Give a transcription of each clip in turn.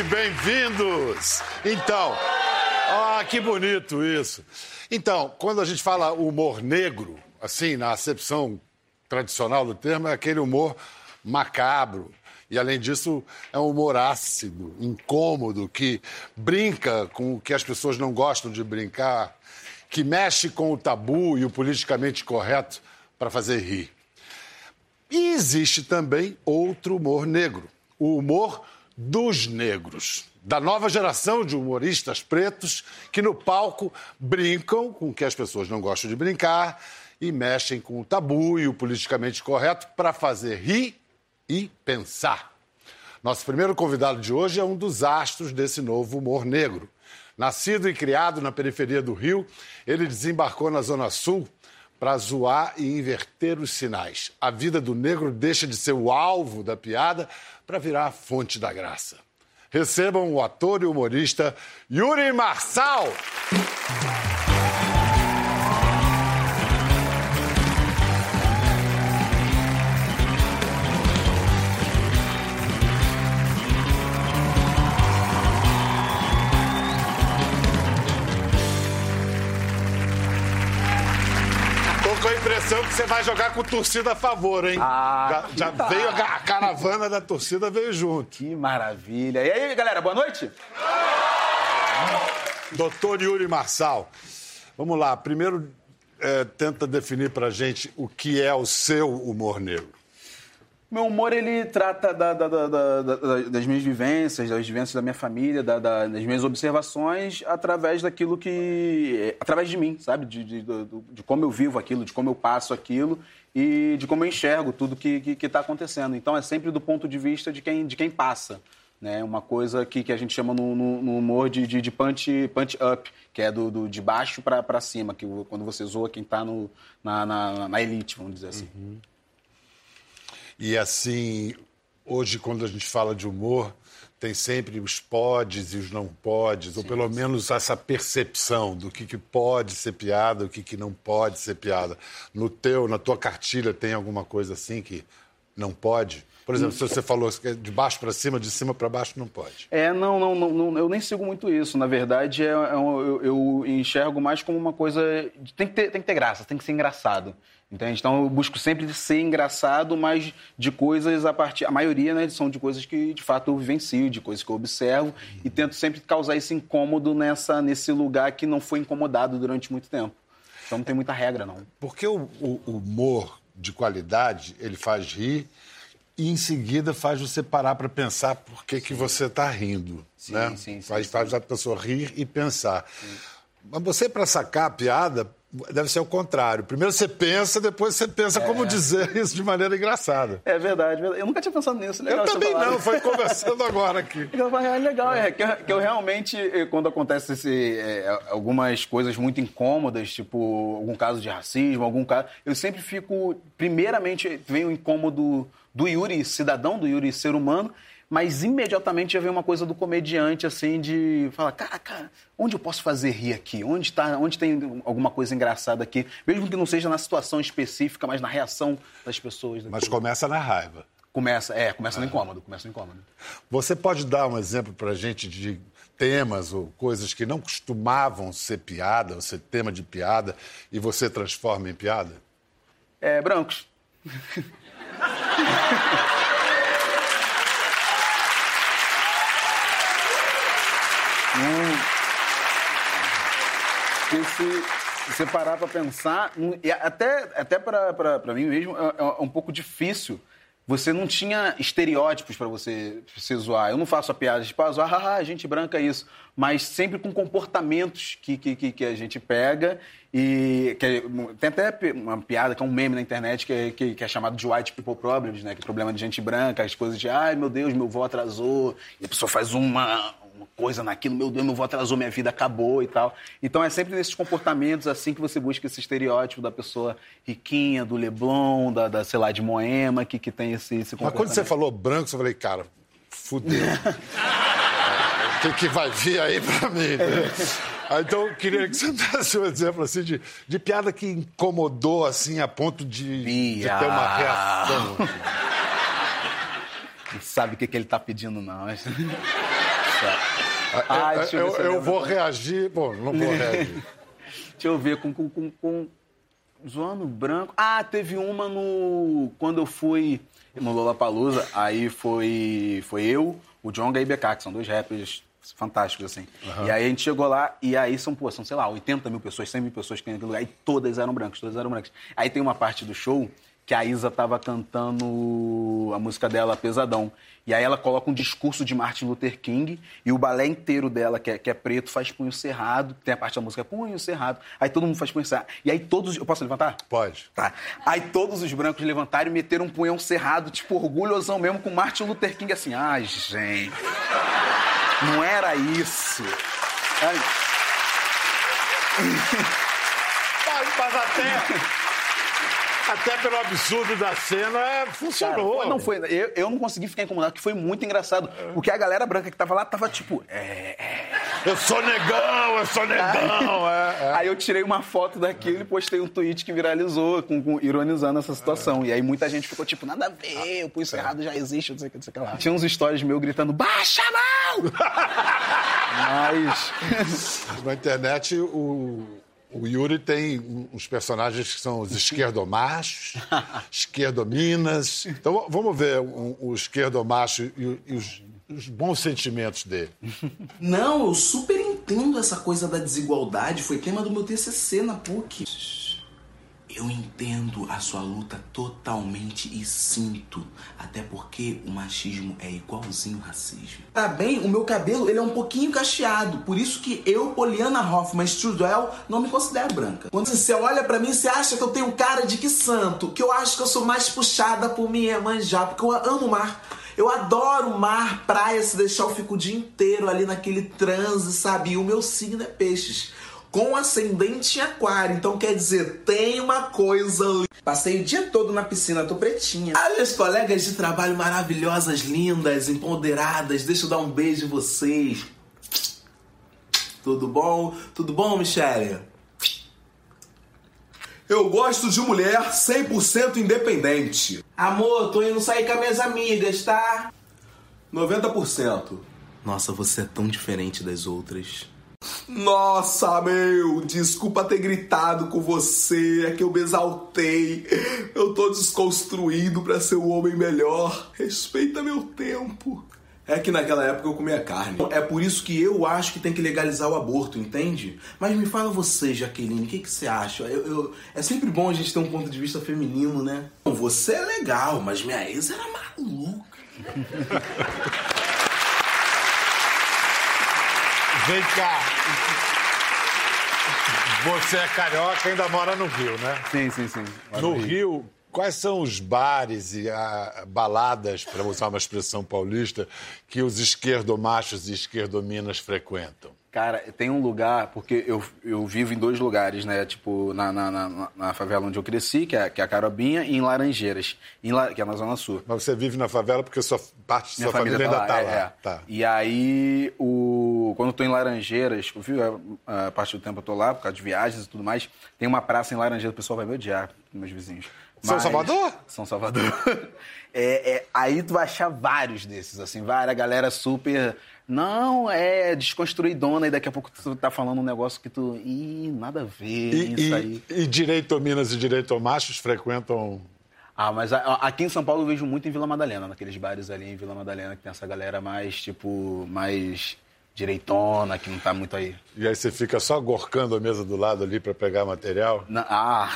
bem-vindos! Então, ah, que bonito isso. Então, quando a gente fala humor negro, assim, na acepção tradicional do termo, é aquele humor macabro. E, além disso, é um humor ácido, incômodo, que brinca com o que as pessoas não gostam de brincar, que mexe com o tabu e o politicamente correto para fazer rir. E existe também outro humor negro, o humor dos negros, da nova geração de humoristas pretos que no palco brincam com o que as pessoas não gostam de brincar e mexem com o tabu e o politicamente correto para fazer rir e pensar. Nosso primeiro convidado de hoje é um dos astros desse novo humor negro. Nascido e criado na periferia do Rio, ele desembarcou na Zona Sul para zoar e inverter os sinais. A vida do negro deixa de ser o alvo da piada para virar a fonte da graça. Recebam o ator e humorista Yuri Marçal. Impressão que você vai jogar com torcida a favor, hein? Ah, já, já tá. veio a, a, caravana da torcida, veio junto. Que maravilha. E aí, galera, boa noite? Doutor Yuri Marçal, vamos lá. Primeiro, é, tenta definir pra gente o que é o seu humor negro. Meu humor, ele trata da, da, da, das minhas vivências, das vivências da minha família, das minhas observações, através daquilo que... através de mim, sabe? De, de, de, de, como eu vivo aquilo, de como eu passo aquilo e de como eu enxergo tudo que está acontecendo. Então, é sempre do ponto de vista de quem, de quem passa. Né? Uma coisa que, que a gente chama no, no, no humor de, de, de, punch, punch up, que é do, do de baixo para cima, que quando você zoa quem está na, na, na elite, vamos dizer assim. Uhum. E assim, hoje, quando a gente fala de humor, tem sempre os podes e os não podes, sim, ou pelo sim. menos essa percepção do que, que pode ser piada, o que, que não pode ser piada. No teu, na tua cartilha, tem alguma coisa assim que não pode? Por exemplo, se você falou que de baixo para cima, de cima para baixo, não pode. É, não, não, não, não, eu nem sigo muito isso. Na verdade, é, é eu, eu, enxergo mais como uma coisa. Tem que, ter, tem que ter graça, tem que ser engraçado. Entende? Então eu busco sempre ser engraçado, mas de coisas a partir. A maioria, né, são de coisas que de fato eu vivencio, de coisas que eu observo, uhum. e tento sempre causar esse incômodo nessa, nesse lugar que não foi incomodado durante muito tempo. Então não tem muita regra, não. Porque o, o humor de qualidade, ele faz rir e em seguida faz você parar para pensar por que, que você está rindo. Sim, né? sim, sim, faz, sim. faz a pessoa rir e pensar. Mas você, para sacar a piada, deve ser o contrário. Primeiro você pensa, depois você pensa É. como dizer isso de maneira engraçada. É verdade. Eu nunca tinha pensado nisso. Legal Eu também não, foi conversando agora aqui. Ah, legal, é que, eu- que eu realmente, eh, quando acontece esse, eh, algumas coisas muito incômodas, tipo algum caso de racismo, algum caso, eu sempre fico, primeiramente, vem o incômodo do Yuri, cidadão, do Yuri, ser humano, mas imediatamente já vem uma coisa do comediante, assim, de falar, cara, cara, onde eu posso fazer rir aqui? Onde, tá, onde tem alguma coisa engraçada aqui? Mesmo que não seja na situação específica, mas na reação das pessoas. Mas daquilo. começa na raiva. Começa, é, começa no incômodo, começa no incômodo. Você pode dar um exemplo para a gente de temas ou coisas que não costumavam ser piada, ou ser tema de piada, e você transforma em piada? É, brancos. Hum. se, você parar pra pensar, hum, até, até pra mim mesmo, é, é um pouco difícil. Você não tinha estereótipos pra você se zoar. Eu não faço a piada tipo, ah, zoar, haha, gente branca é isso. Mas sempre com comportamentos que, que, que, a gente pega e... Que, é- tem até uma piada, que é um meme na internet, que é, que, que é chamado de white people problems, né? Que é problema de gente branca, as coisas de, ai, meu Deus, meu voo atrasou. E a pessoa faz uma, uma coisa naquilo, meu Deus, meu voo atrasou, minha vida acabou e tal. Então é sempre nesses comportamentos assim que você busca esse estereótipo da pessoa riquinha, do Leblon, da, da sei lá, de Moema, que, que tem esse, esse Mas comportamento. quando você falou branco, eu falei, cara, fudeu. O que, que vai vir aí pra mim? né? Então, eu queria que você desse um exemplo assim, de, de piada que incomodou assim, a ponto de, de ter uma reação. Não sabe o que, que ele tá pedindo, não. Ah, eu, eu, eu vou reagir. Bom, não vou reagir. Deixa eu ver, com, com, com, com. Zoando branco. Ah, teve uma no. Quando eu fui no Lollapalooza, aí foi, foi eu, o Jonga e o BK, que são dois rappers fantásticos, assim. Uhum. E aí a gente chegou lá, e aí são, pô, são, sei lá, 80 mil pessoas, 100 mil pessoas que tem naquele lugar, e todas eram brancas, todas eram brancas. Aí tem uma parte do show que a Isa tava cantando a música dela, Pesadão. E aí ela coloca um discurso de Martin Luther King e o balé inteiro dela, que é, que é preto, faz punho cerrado. Tem a parte da música punho cerrado. Aí todo mundo faz punho cerrado. E aí todos. Eu posso levantar? Pode. Tá. Aí todos os brancos levantaram e meteram um punhão cerrado, tipo, orgulhosão mesmo, com Martin Luther King assim. Ai, gente. Não era isso. Ai. Mas até. Até pelo absurdo da cena, funcionou. Cara, não foi, eu, eu não consegui ficar incomodado, porque foi muito engraçado. Porque a galera branca que tava lá tava tipo. É, é. Eu sou negão, eu sou negão. Aí, é, é. aí eu tirei uma foto daquilo e postei um tweet que viralizou, com, com, ironizando essa situação. E aí muita gente ficou tipo, nada a ver, o punho errado já existe, não sei o que, não sei o que lá. Tinha uns stories meus gritando, baixa a mão! Mas. Na internet, o o Yuri tem uns personagens que são os esquerdomachos, esquerdominas. Então vamos ver o, o esquerdomacho e, e os, os bons sentimentos dele. Não, eu super entendo essa coisa da desigualdade. Foi tema do meu TCC na PUC. Eu entendo a sua luta totalmente e sinto, até porque o machismo é igualzinho ao racismo. Tá bem, o meu cabelo ele é um pouquinho cacheado, por isso que eu, Poliana Hoffman Strudel, não me considero branca. Quando você olha para mim, você acha que eu tenho cara de que santo, que eu acho que eu sou mais puxada por minha manjar, porque eu amo o mar. Eu adoro mar, praia, se deixar eu fico o dia inteiro ali naquele transe, sabe? E o meu signo é peixes com ascendente em aquário. Então quer dizer, tem uma coisa ali. Passei o dia todo na piscina, tô pretinha. Ah, minhas colegas de trabalho maravilhosas, lindas, empoderadas, deixa eu dar um beijo em vocês. Tudo bom? Tudo bom, Michelle? Eu gosto de mulher 100% independente. Amor, tô indo sair com as minhas amigas, tá? 90%. Nossa, você é tão diferente das outras. Nossa, meu, desculpa ter gritado com você, é que eu me exaltei. Eu tô desconstruído para ser um homem melhor. Respeita meu tempo. É que naquela época eu comia carne. É por isso que eu acho que tem que legalizar o aborto, entende? Mas me fala você, Jaqueline, o que, que você acha? Eu, eu... É sempre bom a gente ter um ponto de vista feminino, né? Você é legal, mas minha ex era maluca. Vem cá. Você é carioca, ainda mora no Rio, né? Sim, sim, sim. No, Rio. Rio, quais são os bares e a, ah, baladas, para usar uma expressão paulista, que os esquerdomachos e esquerdominas frequentam? Cara, tem um lugar, porque eu, eu vivo em dois lugares, né? Tipo, na, na, na, na favela onde eu cresci, que é, que é a Carobinha, e em Laranjeiras, em La, que é na Zona Sul. Mas você vive na favela porque sua, parte da sua família, família tá ainda está lá. É, é. Tá. E aí, o, quando eu tô em Laranjeiras, vivo, a, a parte do tempo eu tô lá, por causa de viagens e tudo mais, tem uma praça em Laranjeiras, o pessoal vai me odiar, meus vizinhos. São Mas, Salvador? São Salvador. é, é, aí tu vai achar vários desses, assim, várias, galera super não, é desconstruidona e daqui a pouco tu tá falando um negócio que tu. Ih, nada a ver, e, isso e, aí. E direito Minas e direito machos frequentam. Ah, mas aqui em São Paulo eu vejo muito em Vila Madalena, naqueles bares ali em Vila Madalena, que tem essa galera mais, tipo, mais direitona, que não tá muito aí. E aí você fica só gorcando a mesa do lado ali para pegar material? Não, ah!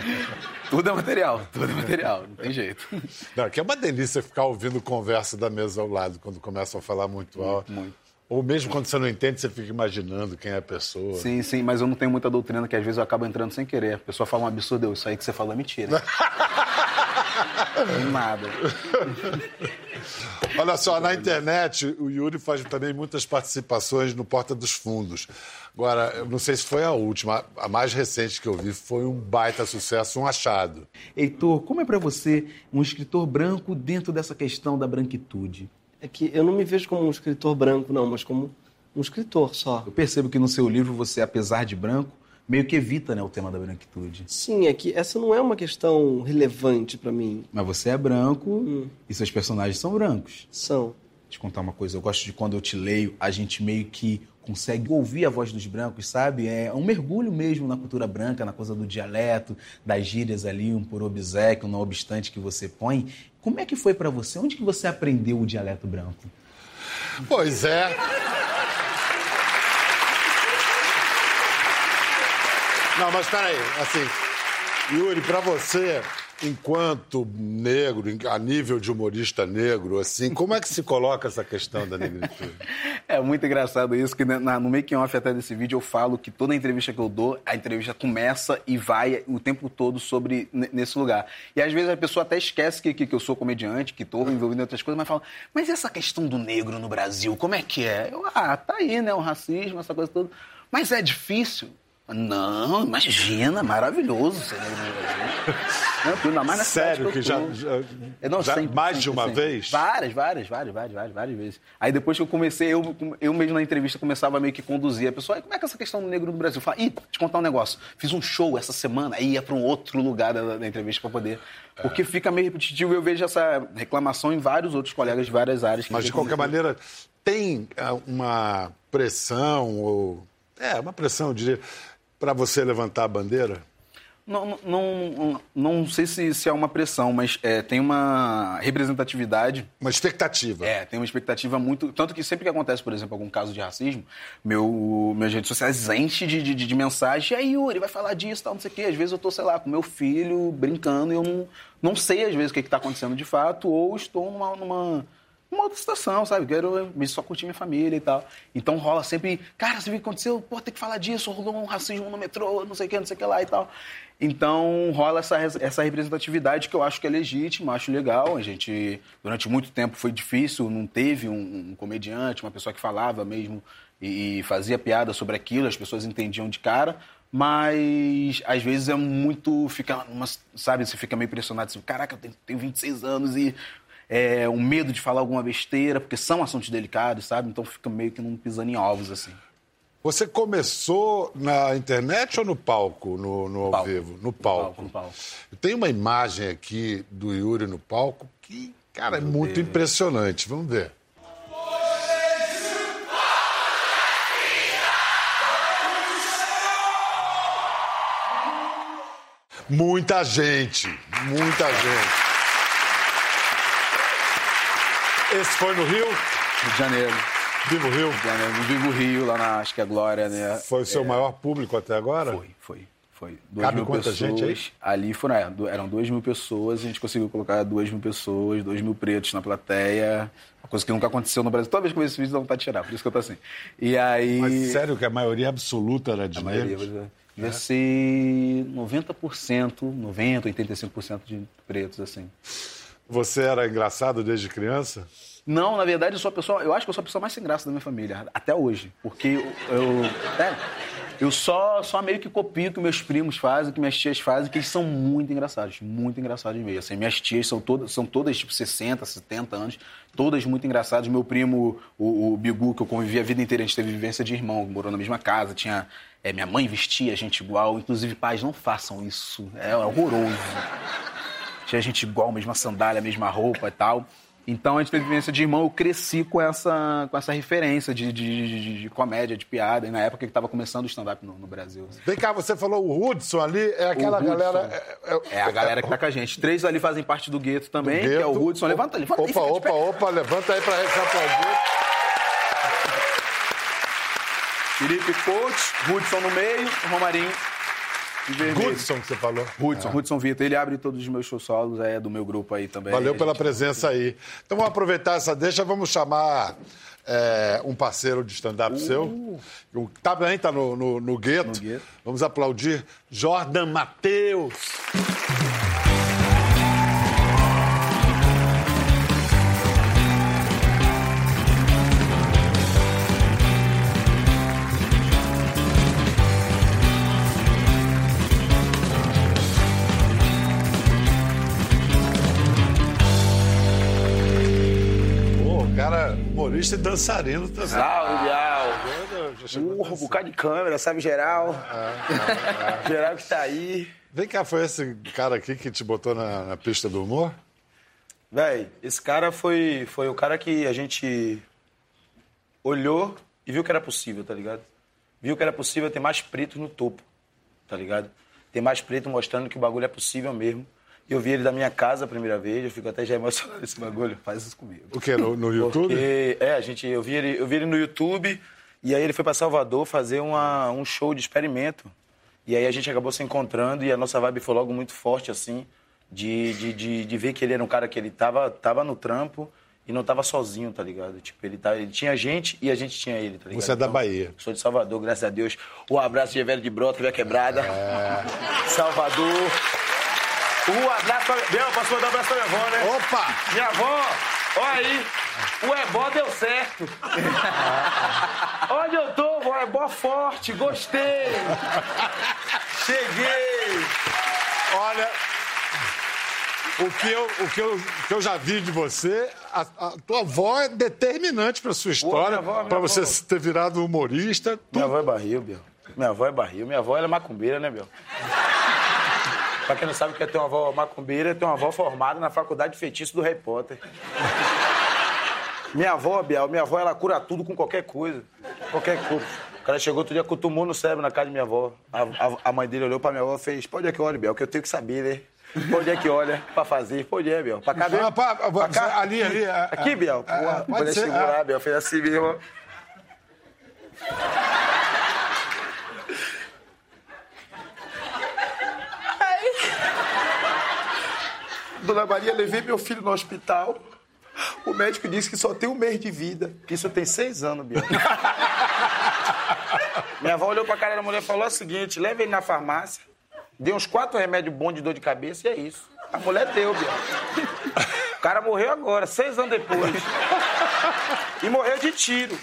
tudo é material, tudo é material, não tem jeito. Não, que é uma delícia ficar ouvindo conversa da mesa ao lado, quando começam a falar muito alto. Muito. Ou mesmo quando você não entende, você fica imaginando quem é a pessoa. Sim, sim, mas eu não tenho muita doutrina, que às vezes eu acabo entrando sem querer. A pessoa fala um absurdo, isso aí que você fala é mentira. Nada. Olha só, na internet, o Yuri faz também muitas participações no Porta dos Fundos. Agora, eu não sei se foi a última, a mais recente que eu vi foi um baita sucesso, um achado. Heitor, como é para você um escritor branco dentro dessa questão da branquitude? É que eu não me vejo como um escritor branco, não, mas como um escritor só. Eu percebo que no seu livro você, apesar de branco, meio que evita né, o tema da branquitude. Sim, é que essa não é uma questão relevante para mim. Mas você é branco hum. e seus personagens são brancos. São. Te contar uma coisa, eu gosto de quando eu te leio, a gente meio que consegue ouvir a voz dos brancos, sabe? É um mergulho mesmo na cultura branca, na coisa do dialeto, das gírias ali, um por obséquio, não obstante que você põe. Como é que foi para você? Onde que você aprendeu o dialeto branco? Pois é. Não, mas peraí, assim, Yuri, para você, enquanto negro, a nível de humorista negro, assim, como é que se coloca essa questão da negritude? É muito engraçado isso, que no making off até desse vídeo eu falo que toda entrevista que eu dou, a entrevista começa e vai o tempo todo sobre nesse lugar. E às vezes a pessoa até esquece que, que, que eu sou comediante, que estou envolvido em outras coisas, mas fala, mas essa questão do negro no Brasil, como é que é? Eu, ah, tá aí, né, o racismo, essa coisa toda. Mas é difícil. Não, imagina, maravilhoso ser negro no Brasil. Não, ainda mais na Sério, que, que já, já, é, não, já sempre, mais sempre, de uma sempre. vez? Várias, várias, várias, várias, várias, várias vezes. Aí depois que eu comecei, eu, eu mesmo na entrevista começava meio que conduzir a pessoa. como é que é essa questão do negro no Brasil? Eu falava, ih, te contar um negócio. Fiz um show essa semana, aí ia para um outro lugar da, da entrevista para poder. Porque fica meio repetitivo. Eu vejo essa reclamação em vários outros colegas de várias áreas. Mas de qualquer maneira, tem é, uma pressão ou. É, uma pressão, eu diria para você levantar a bandeira? Não, não, não, sei se, se é uma pressão, mas é, tem uma representatividade. Uma expectativa. É, tem uma expectativa muito. Tanto que sempre que acontece, por exemplo, algum caso de racismo, meu, minhas redes sociais enchem de, de, de mensagem. E aí, Yuri, vai falar disso, tal, não sei o quê. Às vezes eu tô, sei lá, com meu filho brincando e eu não, não sei, às vezes, o que, está acontecendo de fato, ou estou numa, numa uma outra situação, sabe? Quero só curtir minha família e tal. Então rola sempre, cara, você viu o que aconteceu? Pô, tem que falar disso, rolou um racismo no metrô, não sei o que, não sei o que lá e tal. Então rola essa, essa representatividade que eu acho que é legítima, acho legal. A gente, durante muito tempo foi difícil, não teve um, um comediante, uma pessoa que falava mesmo e, e fazia piada sobre aquilo, as pessoas entendiam de cara mas às vezes é muito. Fica uma, sabe, você fica meio impressionado assim, caraca, eu tenho 26 anos e é, um medo de falar alguma besteira, porque são assuntos delicados, sabe? Então fica meio que num pisando em ovos, assim. Você começou na internet ou no palco, no, no ao palco. vivo? No palco. palco. No palco. Tem uma imagem aqui do Yuri no palco que, cara, é Meu é muito Deus. impressionante. Vamos ver. Muita gente, muita gente. Esse foi no Rio? Rio de Janeiro. Vivo Rio? De Janeiro. Vivo Rio, lá na, acho que é Glória, né? Foi o seu é... maior público até agora? Foi, foi. Foi. Duas Cabe mil quanta pessoas. gente aí? Ali foram, é, eram duas mil pessoas, a gente conseguiu colocar duas mil pessoas, dois mil pretos na plateia. Uma coisa que nunca aconteceu no Brasil. Toda vez que eu vejo esse vídeo, dá vontade de tirar, por isso que eu tô assim. E aí... Mas sério que a maioria absoluta era de a negros? Maioria, devia é. ser 90%, 90%, 85% de pretos, assim. Você era engraçado desde criança? Não, na verdade, eu sou a pessoa. Eu acho que eu sou a pessoa mais sem graça da minha família, até hoje. Porque eu. eu, é, eu só, só meio que copio o que meus primos fazem, o que minhas tias fazem, que eles são muito engraçados, muito engraçados mesmo. Assim, minhas tias são todas, são todas tipo 60, 70 anos, todas muito engraçadas. Meu primo, o, o Bigu, que eu convivi a vida inteira, a gente teve vivência de irmão, morou na mesma casa, tinha. É, minha mãe vestia a gente igual. Inclusive, pais, não façam isso. É horroroso tinha gente igual, mesma sandália, mesma roupa e tal. Então a gente teve vivência de irmão, eu cresci com essa, com essa referência de, de, de, de comédia, de piada, e na época que estava começando o stand-up no, no, Brasil. Vem cá, você falou o Hudson ali, é aquela Hudson, galera. É, é, é, a galera que tá com a gente. Três ali fazem parte do gueto também, do gueto. que é o Hudson. Levanta, levanta Opa, aí, opa, opa, levanta aí pra aplaudir. Felipe Coach, Hudson no meio, Romarinho Hudson, que você falou. Hudson, ah. Hudson Vitor. Ele abre todos os meus shows solos, é do meu grupo aí também. Valeu pela presença aí. Então vamos aproveitar essa deixa, vamos chamar é, um parceiro de stand-up uh. seu. Também está no, no, no, gueto. no gueto. Vamos aplaudir Jordan Matheus. Humorista e dançarino também. Salve, Bial. Já chegou Urro, um bocado de câmera, sabe geral? Geral que tá aí. Vem cá, foi esse cara aqui que te botou na, na pista do humor? Véi, esse cara foi, foi o cara que a gente olhou e viu que era possível, tá ligado? Viu que era possível ter mais preto no topo, tá ligado? Ter mais preto mostrando que o bagulho é possível mesmo. Eu vi ele da minha casa a primeira vez, eu fico até já emocionado desse bagulho. Faz isso comigo. O quê? No, no YouTube? Porque, é, a gente, eu vi, ele, eu vi ele no YouTube e aí ele foi pra Salvador fazer uma, um show de experimento. E aí a gente acabou se encontrando e a nossa vibe foi logo muito forte, assim, de, de, de, de ver que ele era um cara que ele tava, tava no trampo e não tava sozinho, tá ligado? Tipo, ele, tá, ele tinha gente e a gente tinha ele, tá ligado? Você é da Então, Bahia. Sou de Salvador, graças a Deus. Um abraço de velho de Brota, Via Quebrada. Salvador. Um abraço pra... Bel, posso mandar um abraço pra minha avó, né? Opa! Minha avó, olha aí, o ebó deu certo. Onde eu tô, vó, ebó forte, gostei. Cheguei. Olha, o que eu, o que eu, o que eu já vi de você, a, a tua avó é determinante para sua história, para você avó. ter virado humorista. Minha avó é barril, Biel. Minha avó é barril. Minha avó é macumbeira, né, Biel? Pra quem não sabe o que é ter uma avó macumbeira, é ter uma avó formada na faculdade de feitiço do Harry Potter. Minha avó, Biel, minha avó, ela cura tudo com qualquer coisa. Qualquer coisa. O cara chegou outro dia com tumor no cérebro na casa de minha avó. A, a- a mãe dele olhou pra minha avó e fez: Pode é que olha, Biel, que eu tenho que saber, né? Pode é que olha pra fazer. Pode é, Biel. Pra cá, Biel. Pá, Pra cá. ali, ali. ah, Aqui, Biel. ah, Porra, pode segurar. Biel. Fez assim mesmo. Dona Maria, levei meu filho no hospital. O médico disse que só tem um mês de vida. Isso tem seis anos, Biel. Minha avó olhou pra cara da mulher e falou o seguinte: leva ele na farmácia, deu uns quatro remédios bons de dor de cabeça e é isso. A mulher deu, Biel. O cara morreu agora, seis anos depois. E morreu de tiro.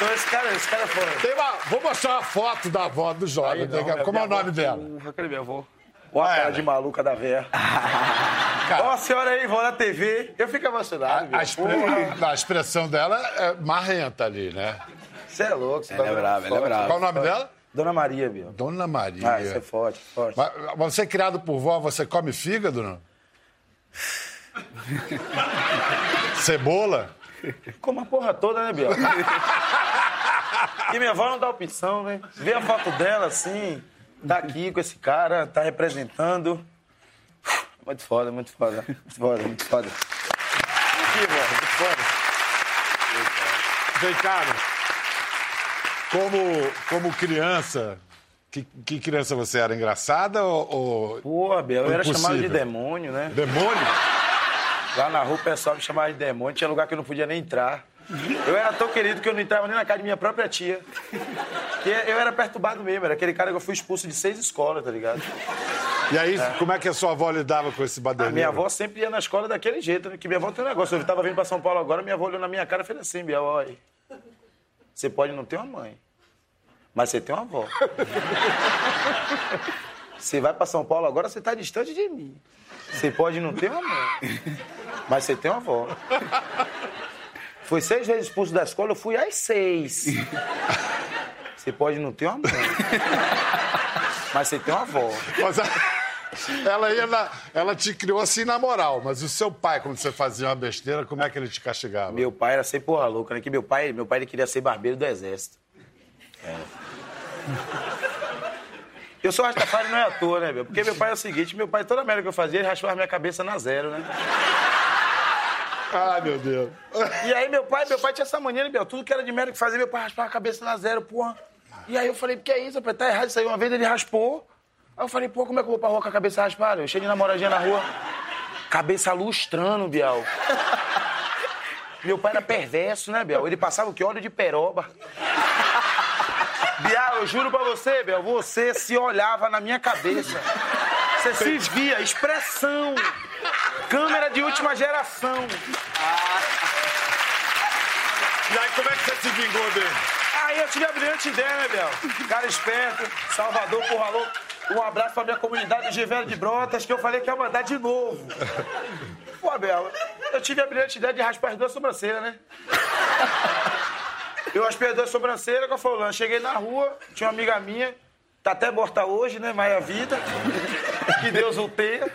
Então esse cara, esse cara foi. Tem uma, vou mostrar uma foto da avó do jovem. Aí não, né? Como é o nome avó- dela? Cadê minha avó? Olha a cara ela. de maluca da véia. Ó, a senhora aí, vó na TV. Eu fico emocionado. A, meu. expre- a expressão dela é marrenta ali, né? Você é louco. Você Ela é brava, ela é brava. Qual o nome dela? Dona Maria, Biel. Dona Maria. Ah, isso é forte, forte. Mas, mas você é criado por vó, você come fígado, não? Cebola? Como a porra toda, né, Biel? e minha avó não dá opção, né? Vê a foto dela assim, tá aqui com esse cara, tá representando. Muito foda, muito foda. Muito foda, muito foda. Aqui, vó, muito foda. Vem cá, né? como, como criança, que, que criança você era? Engraçada ou, Pô, Biel, eu era chamado de demônio, né? demônio? Lá na rua o pessoal me chamava de demônio, tinha lugar que eu não podia nem entrar. Eu era tão querido que eu não entrava nem na casa de minha própria tia. Porque eu era perturbado mesmo, era aquele cara que eu fui expulso de seis escolas, tá ligado? E aí, como é que a sua avó lidava com esse A baderneiro? minha avó sempre ia na escola daquele jeito, né? Que minha avó tem um negócio. Eu tava vindo pra São Paulo agora, minha avó olhou na minha cara e fez assim, Biel, olha. Você pode não ter uma mãe, mas você tem uma avó. Você vai pra São Paulo agora, você tá distante de mim. Você pode não ter uma mãe, mas você tem uma avó. Foi seis vezes expulso da escola, eu fui às seis. Você pode não ter uma mãe, mas você tem uma avó. Mas a- ela, ia na- ela te criou assim na moral, mas o seu pai, quando você fazia uma besteira, como é que ele te castigava? Meu pai era sempre porra louca, né? Que meu pai, meu pai ele queria ser barbeiro do exército. É. Eu sou Rastafari não é à toa, né, meu? Porque meu pai é o seguinte, meu pai, toda merda que eu fazia, ele raspava minha cabeça na zero, né? Ai, meu Deus. E aí meu pai, meu pai tinha essa mania, meu? Tudo que era de merda que fazia, meu pai raspava a cabeça na zero, porra. E aí eu falei, que é isso, rapaz? Tá errado isso aí. Uma vez ele raspou. Aí eu falei, pô, como é que eu vou pra rua com a cabeça raspada? Eu cheio de namoradinha na rua. Cabeça lustrando, Bial. Meu pai era perverso, né, Biel? Ele passava o que? Óleo de peroba. Bial, eu juro pra você, Biel, você se olhava na minha cabeça. Você se via, expressão. Câmera de última geração. E aí, como é que você se vingou dele? Aí eu tive a brilhante ideia, né, Biel? Cara esperto, Salvador, porra louca. Um abraço pra minha comunidade de Velho de Brotas, que eu falei que ia mandar de novo. Pô, Abel, eu tive a brilhante ideia de raspar as duas sobrancelhas, né? Eu raspei as duas sobrancelhas com a Fulano. Cheguei na rua, tinha uma amiga minha, tá até morta hoje, né? Maia Vida. Que Deus o tenha.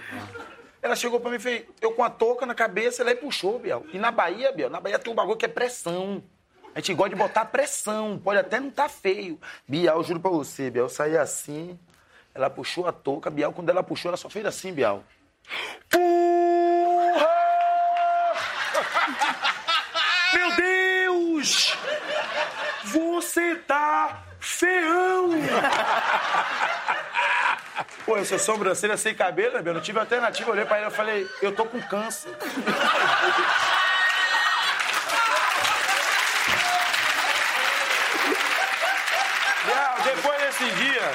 Ela chegou pra mim e fez, eu com a touca na cabeça, ela aí puxou, Biel. E na Bahia, Biel, na Bahia tem um bagulho que é pressão. A gente gosta de botar pressão, pode até não tá feio. Bial, eu juro pra você, Biel, eu saí assim, ela puxou a touca, Bial, quando ela puxou, ela só fez assim. Porra! Meu Deus! Você tá feão! Pô, eu sou sobrancelha sem cabelo, né, Biel? Não tive alternativa. Eu olhei pra ele e falei, eu tô com câncer. Depois desse dia,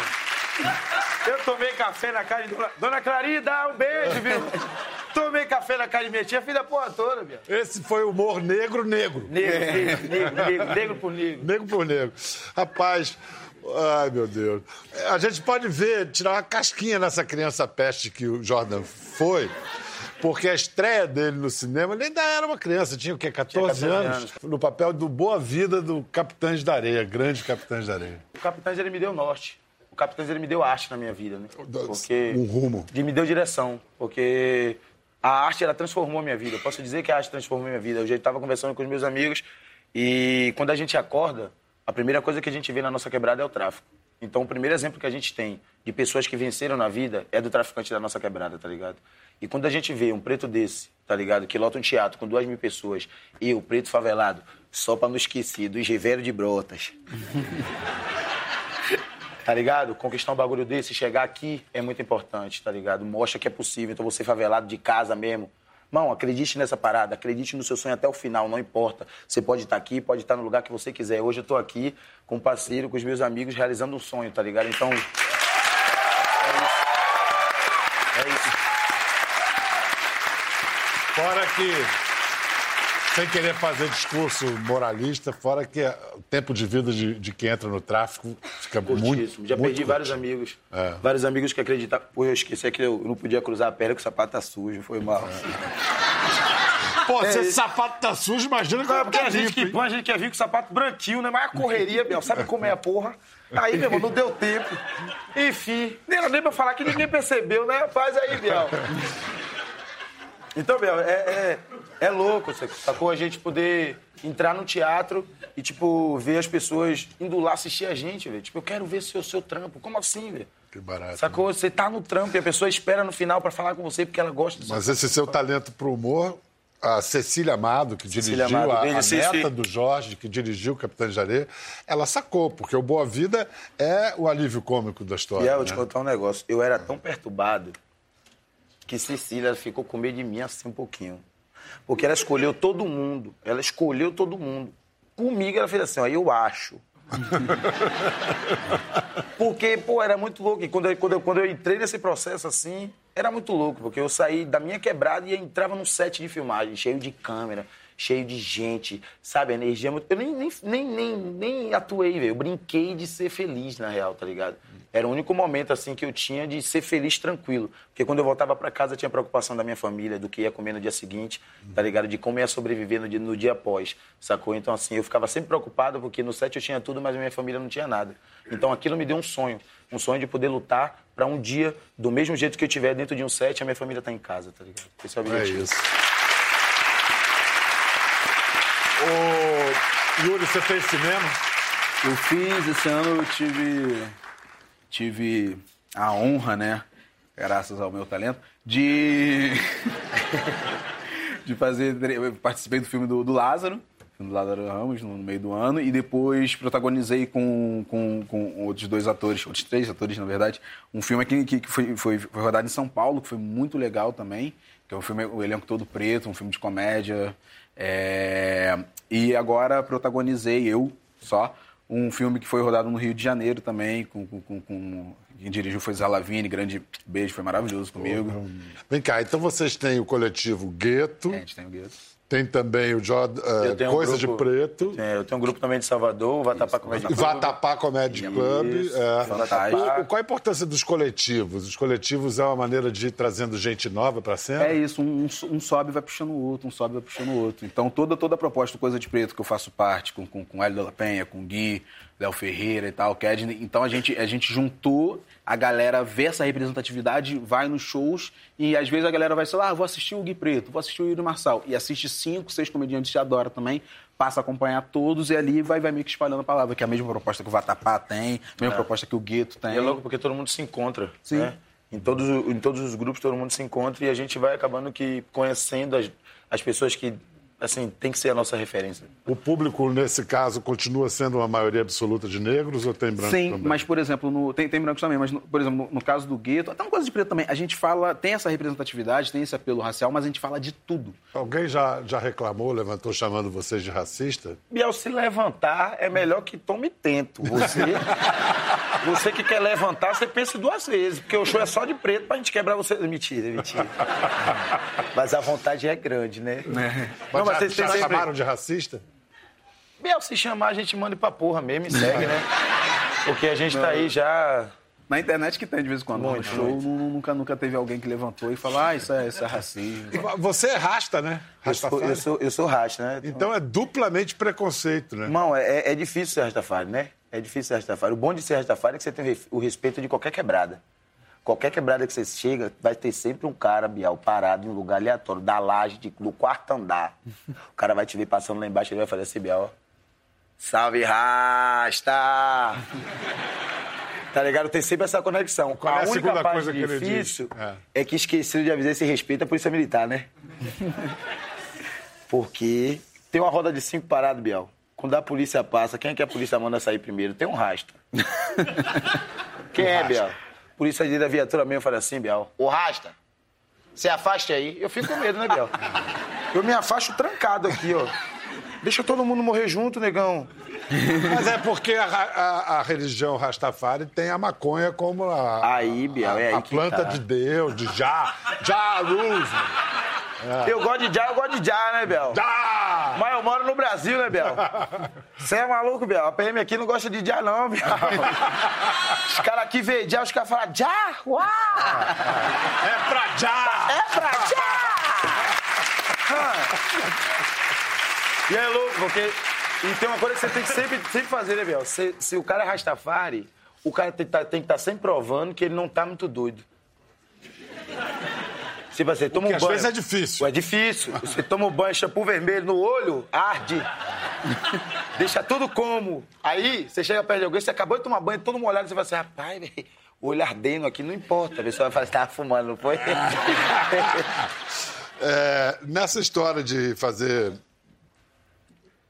eu tomei café na cara de Dona, Dona Clarida, um beijo, viu? Tomei café na cara de minha tia, fiz a porra toda, Biel. Esse foi o humor negro, negro. Negro, negro, negro, negro, negro por negro. Negro por negro. Rapaz, ai meu Deus. A gente pode ver, tirar uma casquinha nessa criança peste que o Jordan foi. Porque a estreia dele no cinema, ele ainda era uma criança, tinha o quê? 14, 14 anos, anos. No papel do Boa Vida do Capitães da Areia, grande Capitães da Areia. O Capitães, ele me deu norte. O Capitães, ele me deu arte na minha vida, né? Porque... Um rumo. E me deu direção, porque a arte, ela transformou a minha vida. Eu posso dizer que a arte transformou a minha vida. Eu já estava conversando com os meus amigos e quando a gente acorda, a primeira coisa que a gente vê na nossa quebrada é o tráfico. Então, o primeiro exemplo que a gente tem de pessoas que venceram na vida é do traficante da nossa quebrada, tá ligado? E quando a gente vê um preto desse, tá ligado? Que lota um teatro com duas mil pessoas, e o preto favelado, só pra não esquecer, do Ribeiro de Brotas. Tá ligado? Conquistar um bagulho desse, chegar aqui é muito importante, tá ligado? Mostra que é possível. Então você favelado de casa mesmo. Mão, acredite nessa parada, acredite no seu sonho até o final, não importa. Você pode estar aqui, pode estar no lugar que você quiser. Hoje eu tô aqui com um parceiro, com os meus amigos, realizando um sonho, tá ligado? Então. É isso. É isso. Fora que, sem querer fazer discurso moralista, fora que o tempo de vida de, de quem entra no tráfico fica muito. Curtíssimo. Já muito perdi vários curto. amigos. É. Vários amigos que acreditavam. Pô, eu esqueci que eu não podia cruzar a perna que o sapato tá sujo. Foi mal. Pô, se esse sapato tá sujo, imagina que Não, tá porque a gente que põe, a gente quer vir com o sapato branquinho, né? Mas a correria, Biel, sabe como é a porra? Aí, meu irmão, não deu tempo. Enfim, nem nem pra falar que ninguém percebeu, né? Faz aí, Biel. Então, Biel, é, é, é louco, sacou? A gente poder entrar no teatro e, tipo, ver as pessoas indo lá assistir a gente, velho. Tipo, eu quero ver seu, seu trampo. Como assim, velho? Que barato. Sacou? Você tá no trampo e a pessoa espera no final pra falar com você porque ela gosta do seu Mas esse seu talento pro humor, a Cecília Amado, que Cecília dirigiu Amado, a, a neta do Jorge, que dirigiu o Capitão de Areia, ela sacou, porque o Boa Vida é o alívio cômico da história. E eu vou te né? contar um negócio. Eu era tão perturbado que Cecília ficou com medo de mim assim um pouquinho. Porque ela escolheu todo mundo. Ela escolheu todo mundo. Comigo ela fez assim, ó, eu acho. Porque, pô, era muito louco. E quando eu, quando, eu, quando eu entrei nesse processo assim, era muito louco. Porque eu saí da minha quebrada e entrava num set de filmagem, cheio de câmera, cheio de gente, sabe? Energia muito. Eu nem, nem, nem, nem, nem atuei, velho. Eu brinquei de ser feliz, na real, tá ligado? Era o único momento, assim, que eu tinha de ser feliz tranquilo. Porque quando eu voltava pra casa, tinha preocupação da minha família, do que ia comer no dia seguinte, tá ligado? De como ia sobreviver no dia, no dia após, sacou? Então, assim, eu ficava sempre preocupado, porque no set eu tinha tudo, mas a minha família não tinha nada. Então, aquilo me deu um sonho. Um sonho de poder lutar pra um dia, do mesmo jeito que eu estiver dentro de um set, a minha família tá em casa, tá ligado? Esse é o É objetivo. isso. Ô, Yuri, você fez cinema? Eu fiz, esse ano eu tive, tive a honra, né, graças ao meu talento, de, de fazer, eu participei do filme do, do Lázaro, do Lázaro Ramos, no, no meio do ano, e depois protagonizei com, com, com outros dois atores, outros três atores, na verdade, um filme que, que foi, foi, foi rodado em São Paulo, que foi muito legal também, que é um filme, o elenco todo preto, um filme de comédia, é, e agora protagonizei eu só um filme que foi rodado no Rio de Janeiro também, com, com, com, Quem dirigiu foi Zé Lavini, grande beijo, foi maravilhoso comigo. Vem cá, então vocês têm o coletivo Gueto, É, a gente tem o Gueto. Tem também o Eu tenho um Coisa grupo- de Preto, eu tenho um grupo também de Salvador, o Vatapá Comedy Club. Vatapá Comedy Club. É. O- qual a importância dos coletivos? Os coletivos é uma maneira de ir trazendo gente nova para a cena? É isso, um, um sobe e vai puxando o outro, um sobe e vai puxando o outro. Então toda, toda a proposta do Coisa de Preto que eu faço parte, com, com, com Hélio de la Penha, com Gui, Léo Ferreira e tal, Kedney, então a gente, a gente juntou a galera ver essa representatividade, vai nos shows e às vezes a galera vai, sei lá, ah, vou assistir o Gui Preto, vou assistir o Yuri Marçal. E assiste cinco, seis comediantes que adora também, passa a acompanhar todos e ali vai, vai meio que espalhando a palavra, que é a mesma proposta que o Vatapá tem, a mesma proposta que o Gueto tem. E é louco porque todo mundo se encontra. Sim. Né? Em, todos, em todos os grupos todo mundo se encontra e a gente vai acabando que conhecendo as, as pessoas que, assim, tem que ser a nossa referência. O público, nesse caso, continua sendo uma maioria absoluta de negros ou tem branco Sim, também? mas, por exemplo, no- tem, tem brancos também, mas, no- por exemplo, no, no caso do gueto, até uma coisa de preto também, a gente fala, tem essa representatividade, tem esse apelo racial, mas a gente fala de tudo. Alguém já, já reclamou, levantou chamando vocês de racista? Biel, se levantar é melhor que tome tento. Você, você que quer levantar, você pensa duas vezes, porque o show é só de preto pra gente quebrar você. Mentira, mentira. Mas a vontade é grande, né? Não, mas já, vocês já têm sempre... chamaram de racista? Biel, se chamar, a gente manda pra porra mesmo e segue, né? Porque a gente tá aí já. Na internet que tem de vez em quando, no Muito, show, muito. nu- nunca, nunca teve alguém que levantou e falou, ah, isso é, isso é racismo. E Você é rasta, né? Eu sou, eu sou, eu sou rasta, né? Então é duplamente preconceito, né? Irmão, é, é difícil ser Rastafari, né? É difícil ser Rastafari. O bom de ser Rastafari é que você tem o re- o respeito de qualquer quebrada. Qualquer quebrada que você chega, vai ter sempre um cara, Bial, parado em um lugar aleatório, da laje, de- do quarto andar. O cara vai te ver passando lá embaixo, ele vai fazer assim, Bial, ó. Salve, Rasta! Tá ligado? Tem sempre essa conexão. Qual é a única parte coisa difícil? É. é que esqueceram de avisar esse respeito à Polícia Militar, né? Porque tem uma roda de cinco parados, Biel. Quando a polícia passa, quem é que a polícia manda sair primeiro? Tem um rastro. Quem é, Biel? Polícia de da viatura mesmo fala assim, Biel. O rasta, se afaste aí. Eu fico com medo, né, Biel? Eu me afasto trancado aqui, ó. Deixa todo mundo morrer junto, negão. Mas é porque a, a- a religião Rastafari tem a maconha como a, Aí, Biel, é aí a que planta tá. de Deus, de Já, Já Luz, Eu gosto de já, eu gosto de já, né, Biel? Já! Mas eu moro no Brasil, né, Biel? Você é maluco, Biel? A PM aqui não gosta de já, não, Biel. Os caras aqui vê já, os caras falam já, uau! É pra Já! É pra já! e é louco, porque... E tem uma coisa que você tem que sempre, sempre fazer, né, Biel? Se, se o cara é Rastafari, o cara tem, tá- tem que estar sempre provando que ele não tá muito doido. Tipo assim, toma Que um às banho. vezes é difícil. É difícil. Você toma um banho, shampoo vermelho no olho, arde. Deixa tudo como. Aí, você chega perto de alguém, você acabou de tomar banho, todo molhado, você fala assim, rapaz, o olho ardendo aqui, não importa. A pessoa vai falar, você tava fumando, não foi? É, nessa história de fazer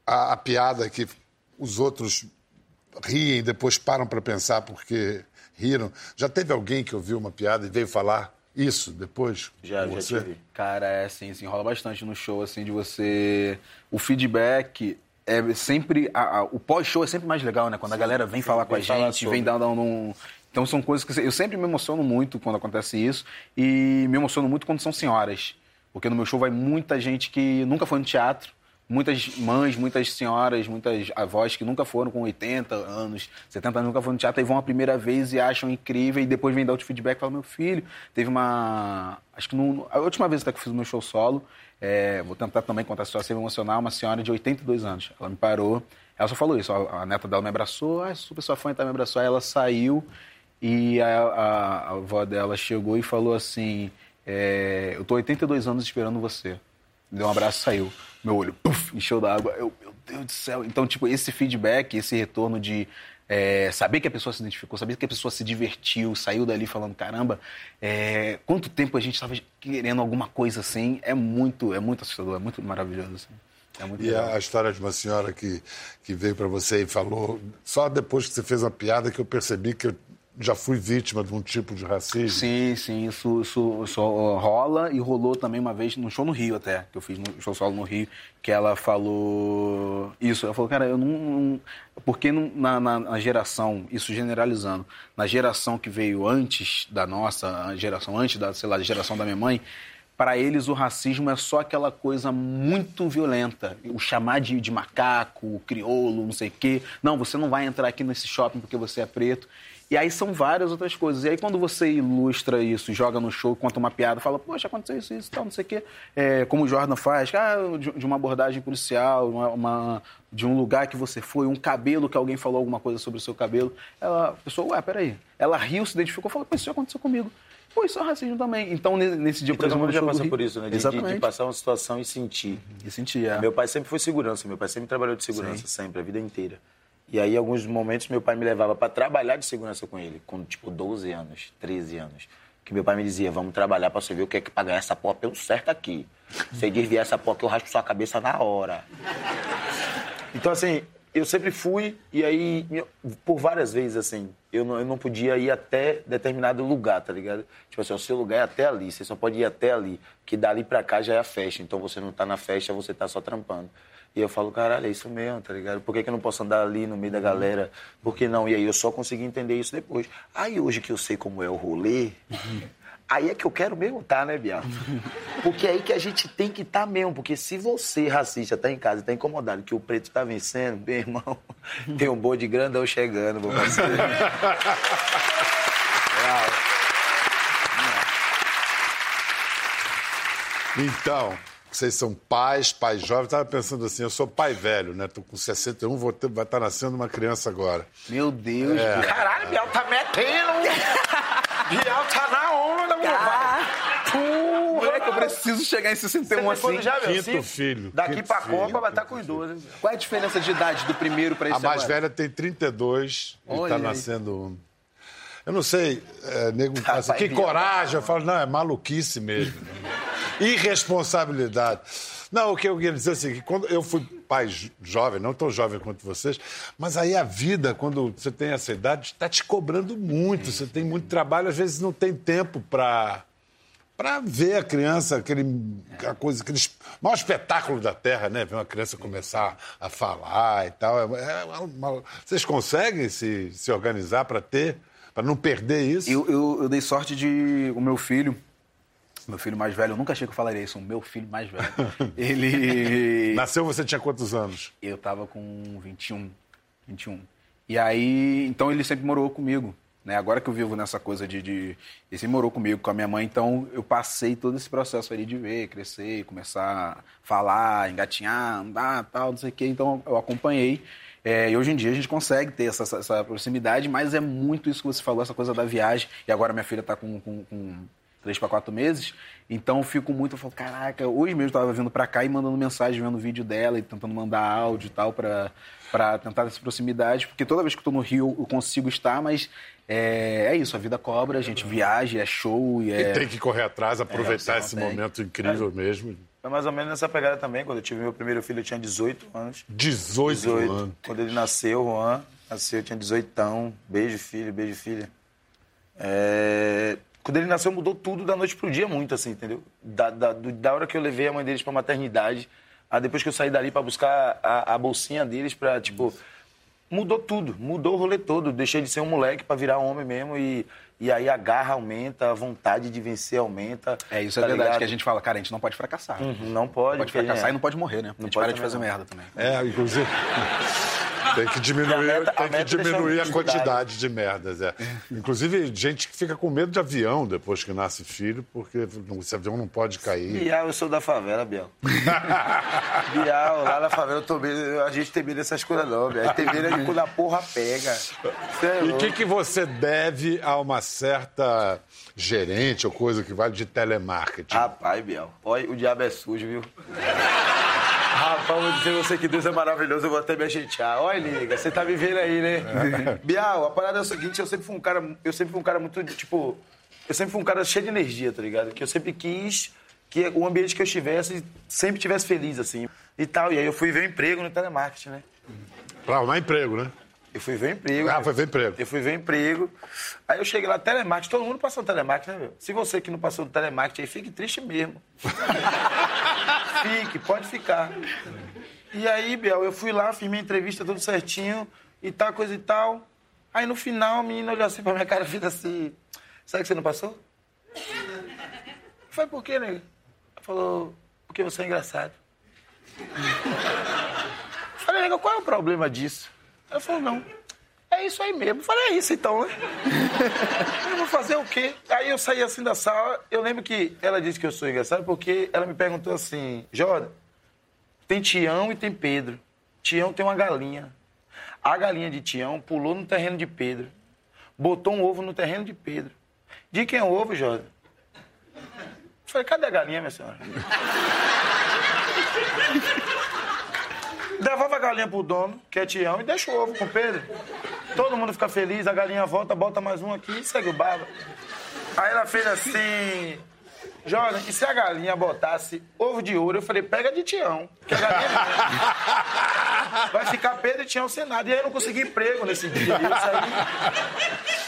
a, a piada que os outros riem, depois param para pensar porque riram. Já teve alguém que ouviu uma piada e veio falar isso depois? já, já você? tive. Cara, é assim, assim, rola bastante no show, assim, de você... O feedback é sempre... a- a- o pós-show é sempre mais legal, né? Quando a galera vem falar com a falar gente, sobre. vem dar, dar um... Então são coisas que... Eu sempre me emociono muito quando acontece isso e me emociono muito quando são senhoras. Porque no meu show vai muita gente que nunca foi no teatro, muitas mães, muitas senhoras, muitas avós que nunca foram com 80 anos, 70 anos, nunca foram no teatro e vão a primeira vez e acham incrível e depois vem dar outro feedback e falam, meu filho, teve uma... Acho que no, a última vez até que eu fiz o meu show solo, é, vou tentar também contar a me emocionar, uma senhora de 82 anos. Ela me parou, ela só falou isso, a, neta dela me abraçou, ah, super sua fã, me abraçou, aí ela saiu e a, a- a avó dela chegou e falou assim, é, eu tô 82 anos esperando você. Deu um abraço e saiu. Meu olho, puf, encheu d'água. Eu, meu Deus do céu. Então, tipo, esse feedback, esse retorno de é, saber que a pessoa se identificou, saber que a pessoa se divertiu, saiu dali falando, caramba, é, quanto tempo a gente estava querendo alguma coisa assim, é muito, é muito assustador, é muito maravilhoso. Assim. É muito E legal. a história de uma senhora que, que veio para você e falou, só depois que você fez uma piada que eu percebi que eu já fui vítima de um tipo de racismo. Sim, sim, isso, isso, isso rola e rolou também uma vez no show no Rio até, que eu fiz no show solo no Rio, que ela falou isso. Ela falou, cara, eu não. não porque não, na, na, na, geração, isso generalizando, na geração que veio antes da nossa, a geração antes da, sei lá, geração da minha mãe, para eles o racismo é só aquela coisa muito violenta. O chamar de, de macaco, crioulo, não sei o quê. Não, você não vai entrar aqui nesse shopping porque você é preto. E aí são várias outras coisas. E aí quando você ilustra isso, joga no show, conta uma piada, fala, poxa, aconteceu isso, isso, tal, não sei o quê. É, como o Jordan faz, ah, de, uma abordagem policial, uma, uma, de um lugar que você foi, um cabelo que alguém falou alguma coisa sobre o seu cabelo. Ela, a pessoa, ué, peraí. Ela riu, se identificou, falou, pô, isso já aconteceu comigo. Pô, isso é racismo também. Então, nesse dia, por exemplo... Todo mundo já passou por isso, né? De. De, de, passar uma situação e sentir. E sentir, é. Meu pai sempre foi segurança. Meu pai sempre trabalhou de segurança, Sim. sempre, a vida inteira. E aí, alguns momentos, meu pai me levava para trabalhar de segurança com ele, com, tipo, 12 anos, 13 anos. Que meu pai me dizia, vamos trabalhar para você ver o que é que pra ganhar essa porra pelo certo aqui. Você desviar essa porra que eu raspo sua cabeça na hora. Então, assim, eu sempre fui, e aí, por várias vezes, assim, eu não, eu não podia ir até determinado lugar, tá ligado? Tipo assim, o seu lugar é até ali, você só pode ir até ali, que dali pra cá já é a festa, então você não tá na festa, você tá só trampando. E eu falo, caralho, é isso mesmo, tá ligado? Por que, que eu não posso andar ali no meio da galera? Por que não? E aí eu só consegui entender isso depois. Aí hoje que eu sei como é o rolê, Aí é que eu quero mesmo estar, tá, né, Bial? Porque é aí que a gente tem que estar tá mesmo. Porque se você, racista, tá em casa e tá incomodado que o preto tá vencendo, meu irmão, tem um bode grandão chegando, meu parceiro. Então, vocês são pais, pais jovens. Estava pensando assim, eu sou pai velho, né? Tô com 61, vou ter, vai estar tá nascendo uma criança agora. Meu Deus, é. Caralho, Biel tá metendo! Biel tá na onda, meu Moleque, eu preciso chegar em 61 Você assim. Já, meu, Quinto filho. Daqui quinto pra filho, Copa vai estar com os dois. Qual é a diferença de idade do primeiro para esse A mais agora? velha tem 32 Olha e tá nascendo... Eu não sei, é, nego, assim, que coragem. Eu falo, não, é maluquice mesmo. Irresponsabilidade. Não, o que eu queria dizer é assim, que quando eu fui pai jovem, não tão jovem quanto vocês, mas aí a vida, quando você tem essa idade, está te cobrando muito. Você tem muito trabalho, às vezes não tem tempo para para ver a criança, aquele, a coisa, aquele maior espetáculo da Terra, né? Ver uma criança começar a falar e tal. É, é uma, vocês conseguem se, se organizar para ter, para não perder isso? Eu, eu, eu, dei sorte de o meu filho, meu filho mais velho, eu nunca achei que eu falaria isso, o meu filho mais velho. ele. Nasceu, você tinha quantos anos? Eu tava com 21. 21. E aí, então ele sempre morou comigo. Né? Agora que eu vivo nessa coisa de, de. Ele sempre morou comigo, com a minha mãe, então eu passei todo esse processo ali de ver, crescer, começar a falar, engatinhar, andar, tal, não sei o quê. Então eu acompanhei. É, e hoje em dia a gente consegue ter essa, essa, proximidade, mas é muito isso que você falou, essa coisa da viagem. E agora minha filha está com, com, com três para quatro meses. Então eu fico muito, eu falo, caraca, hoje mesmo eu tava vindo para cá e mandando mensagem, vendo vídeo dela e tentando mandar áudio e tal para para tentar essa proximidade, porque toda vez que eu tô no Rio eu consigo estar, mas é, é isso, a vida cobra, a gente viaja, é show e é... E tem que correr atrás, aproveitar é, esse tem. momento incrível é. mesmo. Foi mais ou menos nessa pegada também, quando eu tive meu primeiro filho eu tinha 18 anos. 18, 18 anos? Quando ele nasceu, Juan, nasceu, eu tinha 18, beijo filho, beijo filha. É... Quando ele nasceu, mudou tudo da noite pro dia, muito, assim, entendeu? Da, da, da hora que eu levei a mãe deles pra maternidade, a depois que eu saí dali para buscar a, a, bolsinha deles pra, tipo. Mudou tudo, mudou o rolê todo. Deixei de ser um moleque para virar homem mesmo e, e aí a garra aumenta, a vontade de vencer aumenta. É, isso é tá é verdade ligado? que a gente fala, cara, a gente não pode fracassar. Uhum, não pode. Pode fracassar é. e não pode morrer, né? Não a gente para de fazer não. merda também. É, inclusive. Tem que diminuir, meta, tem que é diminuir a, a quantidade de merdas. É. Inclusive, gente que fica com medo de avião depois que nasce filho, porque esse avião não pode cair. Bial, eu sou da favela, Bial. Bial, lá na favela, tô medo, a gente tem medo dessas coisas não, Bial. Tem medo de quando a porra pega. É e o que, que você deve a uma certa gerente ou coisa que vale de telemarketing? Rapaz, Bial, olha, o diabo é sujo, viu? Rapaz, vou dizer você que Deus é maravilhoso, eu vou até me ajeitar. Olha, liga, você tá me vendo aí, né? Bial, a parada é o seguinte, eu sempre fui um cara, eu sempre fui um cara muito, tipo, eu sempre fui um cara cheio de energia, tá ligado? Que eu sempre quis que o ambiente que eu estivesse sempre tivesse feliz, assim, e tal. E aí eu fui ver um emprego no telemarketing, né? Pra arrumar emprego, né? Eu fui ver emprego. Ah, né? foi ver emprego. Eu fui ver emprego. Aí eu cheguei lá, telemarketing. Todo mundo passou no telemarketing, né, meu? Se você que não passou no telemarketing aí, fique triste mesmo. fique, pode ficar. E aí, Biel, eu fui lá, fiz minha entrevista tudo certinho e tal, coisa e tal. Aí no final, a menina olhou assim pra minha cara e fez assim: Sabe que você não passou? Eu falei, por quê, nego? Ela falou, porque você é engraçado. Falei, nego, qual é o problema disso? Ela falou, não. É isso aí mesmo. Eu falei, é isso então, né? Eu vou fazer o quê? Aí eu saí assim da sala, eu lembro que ela disse que eu sou engraçado porque ela me perguntou assim, Jordan, tem Tião e tem Pedro. Tião tem uma galinha. A galinha de Tião pulou no terreno de Pedro. Botou um ovo no terreno de Pedro. De quem é o ovo, Jordan? Eu falei, cadê a galinha, minha senhora? Devolve a galinha pro dono, que é Tião, e deixa o ovo com o Pedro. Todo mundo fica feliz, a galinha volta, bota mais um aqui e segue o baba. Aí ela fez assim. Jordan, e se a galinha botasse ovo de ouro? Eu falei, pega de Tião. Que a galinha é. Vai ficar Pedro e Tião sem nada. E aí eu não consegui emprego nesse dia. Eu saí.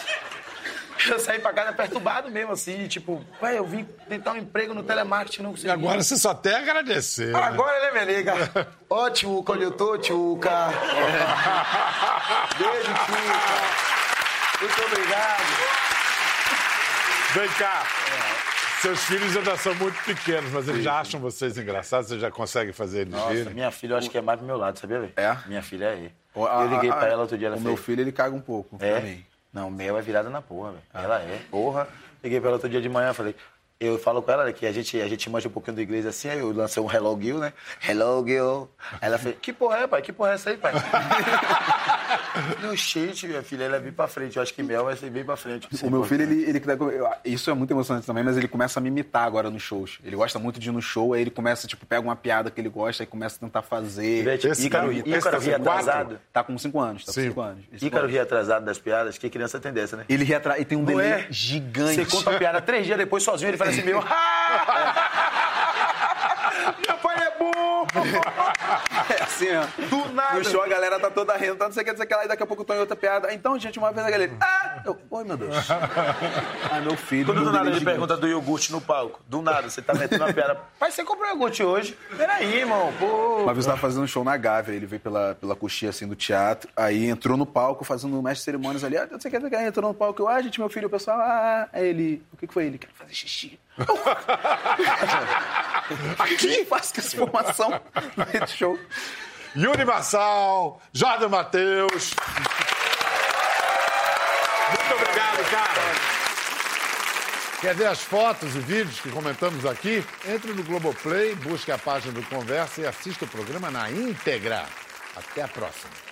Eu saí pra casa perturbado mesmo, assim, tipo, ué, eu vim tentar um emprego no telemarketing, não consegui. E agora você só tem a agradecer. né? Agora ele é minha nega. Ó, Tchuca, onde eu tô, Tchuca. Beijo, Tchuca. Muito obrigado. Vem cá. Seus filhos ainda são muito pequenos, mas eles já acham vocês engraçados, você já consegue fazer eles Nossa, rirem? minha filha eu acho que é mais pro meu lado, sabia, velho? É? Minha filha é aí. Eu liguei a- pra ela outro dia, ela O fez. meu filho, ele caga um pouco É? pra mim. Não, o meu é virada na porra, velho. Ela é. Porra. Liguei pra ela outro dia de manhã, falei. Eu falo com ela que a gente, a gente manja um pouquinho do inglês assim, aí eu lancei um Hello Gil, né? Hello Gil. Aí ela fez, que porra é, pai? Que porra é essa aí, pai? Meu gente, minha filha, ela é bem pra frente. Eu acho que Mel vai ser bem pra frente. O meu filho, ele, ele Isso é muito emocionante também, mas ele começa a me imitar agora nos shows. Ele gosta muito de ir no show, aí ele começa, tipo, pega uma piada que ele gosta e começa a tentar fazer. Ivete, Esse Ícaro, tá- Ícaro tá com quatro? atrasado. Tá com 5 anos, tá com Cinco. 5 anos. Esse Ícaro ria atrasado das piadas, que criança tem dessa, né? Ele ri atrás e tem um delay é? gigante. Você conta a piada três dias depois sozinho, ele fala assim, meu... Meu pai é burro! É assim, ó. Do nada. No show a galera tá toda rindo, tá não sei o que, não sei o que lá, e daqui a pouco eu tô em outra piada. Então, gente, uma vez a galera. Ah! Eu, Oi, meu Deus. Ai, meu filho. Quando do nada ele gigante. pergunta do iogurte no palco. Do nada, você tá metendo uma piada. Pai, você comprou iogurte hoje? Peraí, irmão. Pô. Uma vez eu tava fazendo um show na Gávea, ele veio pela, pela coxinha assim do teatro, aí entrou no palco fazendo o mestre de cerimônias ali, ah, não sei o que, entrou no palco, eu, ah, gente, meu filho, o pessoal, ah, aí ele, o que que foi ele? Quero fazer xixi. Aqui, faço com essa formação no show. Yuri Marçal, Jordan Matheus. Muito obrigado, cara. Quer ver as fotos e vídeos que comentamos aqui? Entre no Globoplay, busque a página do Conversa e assista o programa na íntegra. Até a próxima.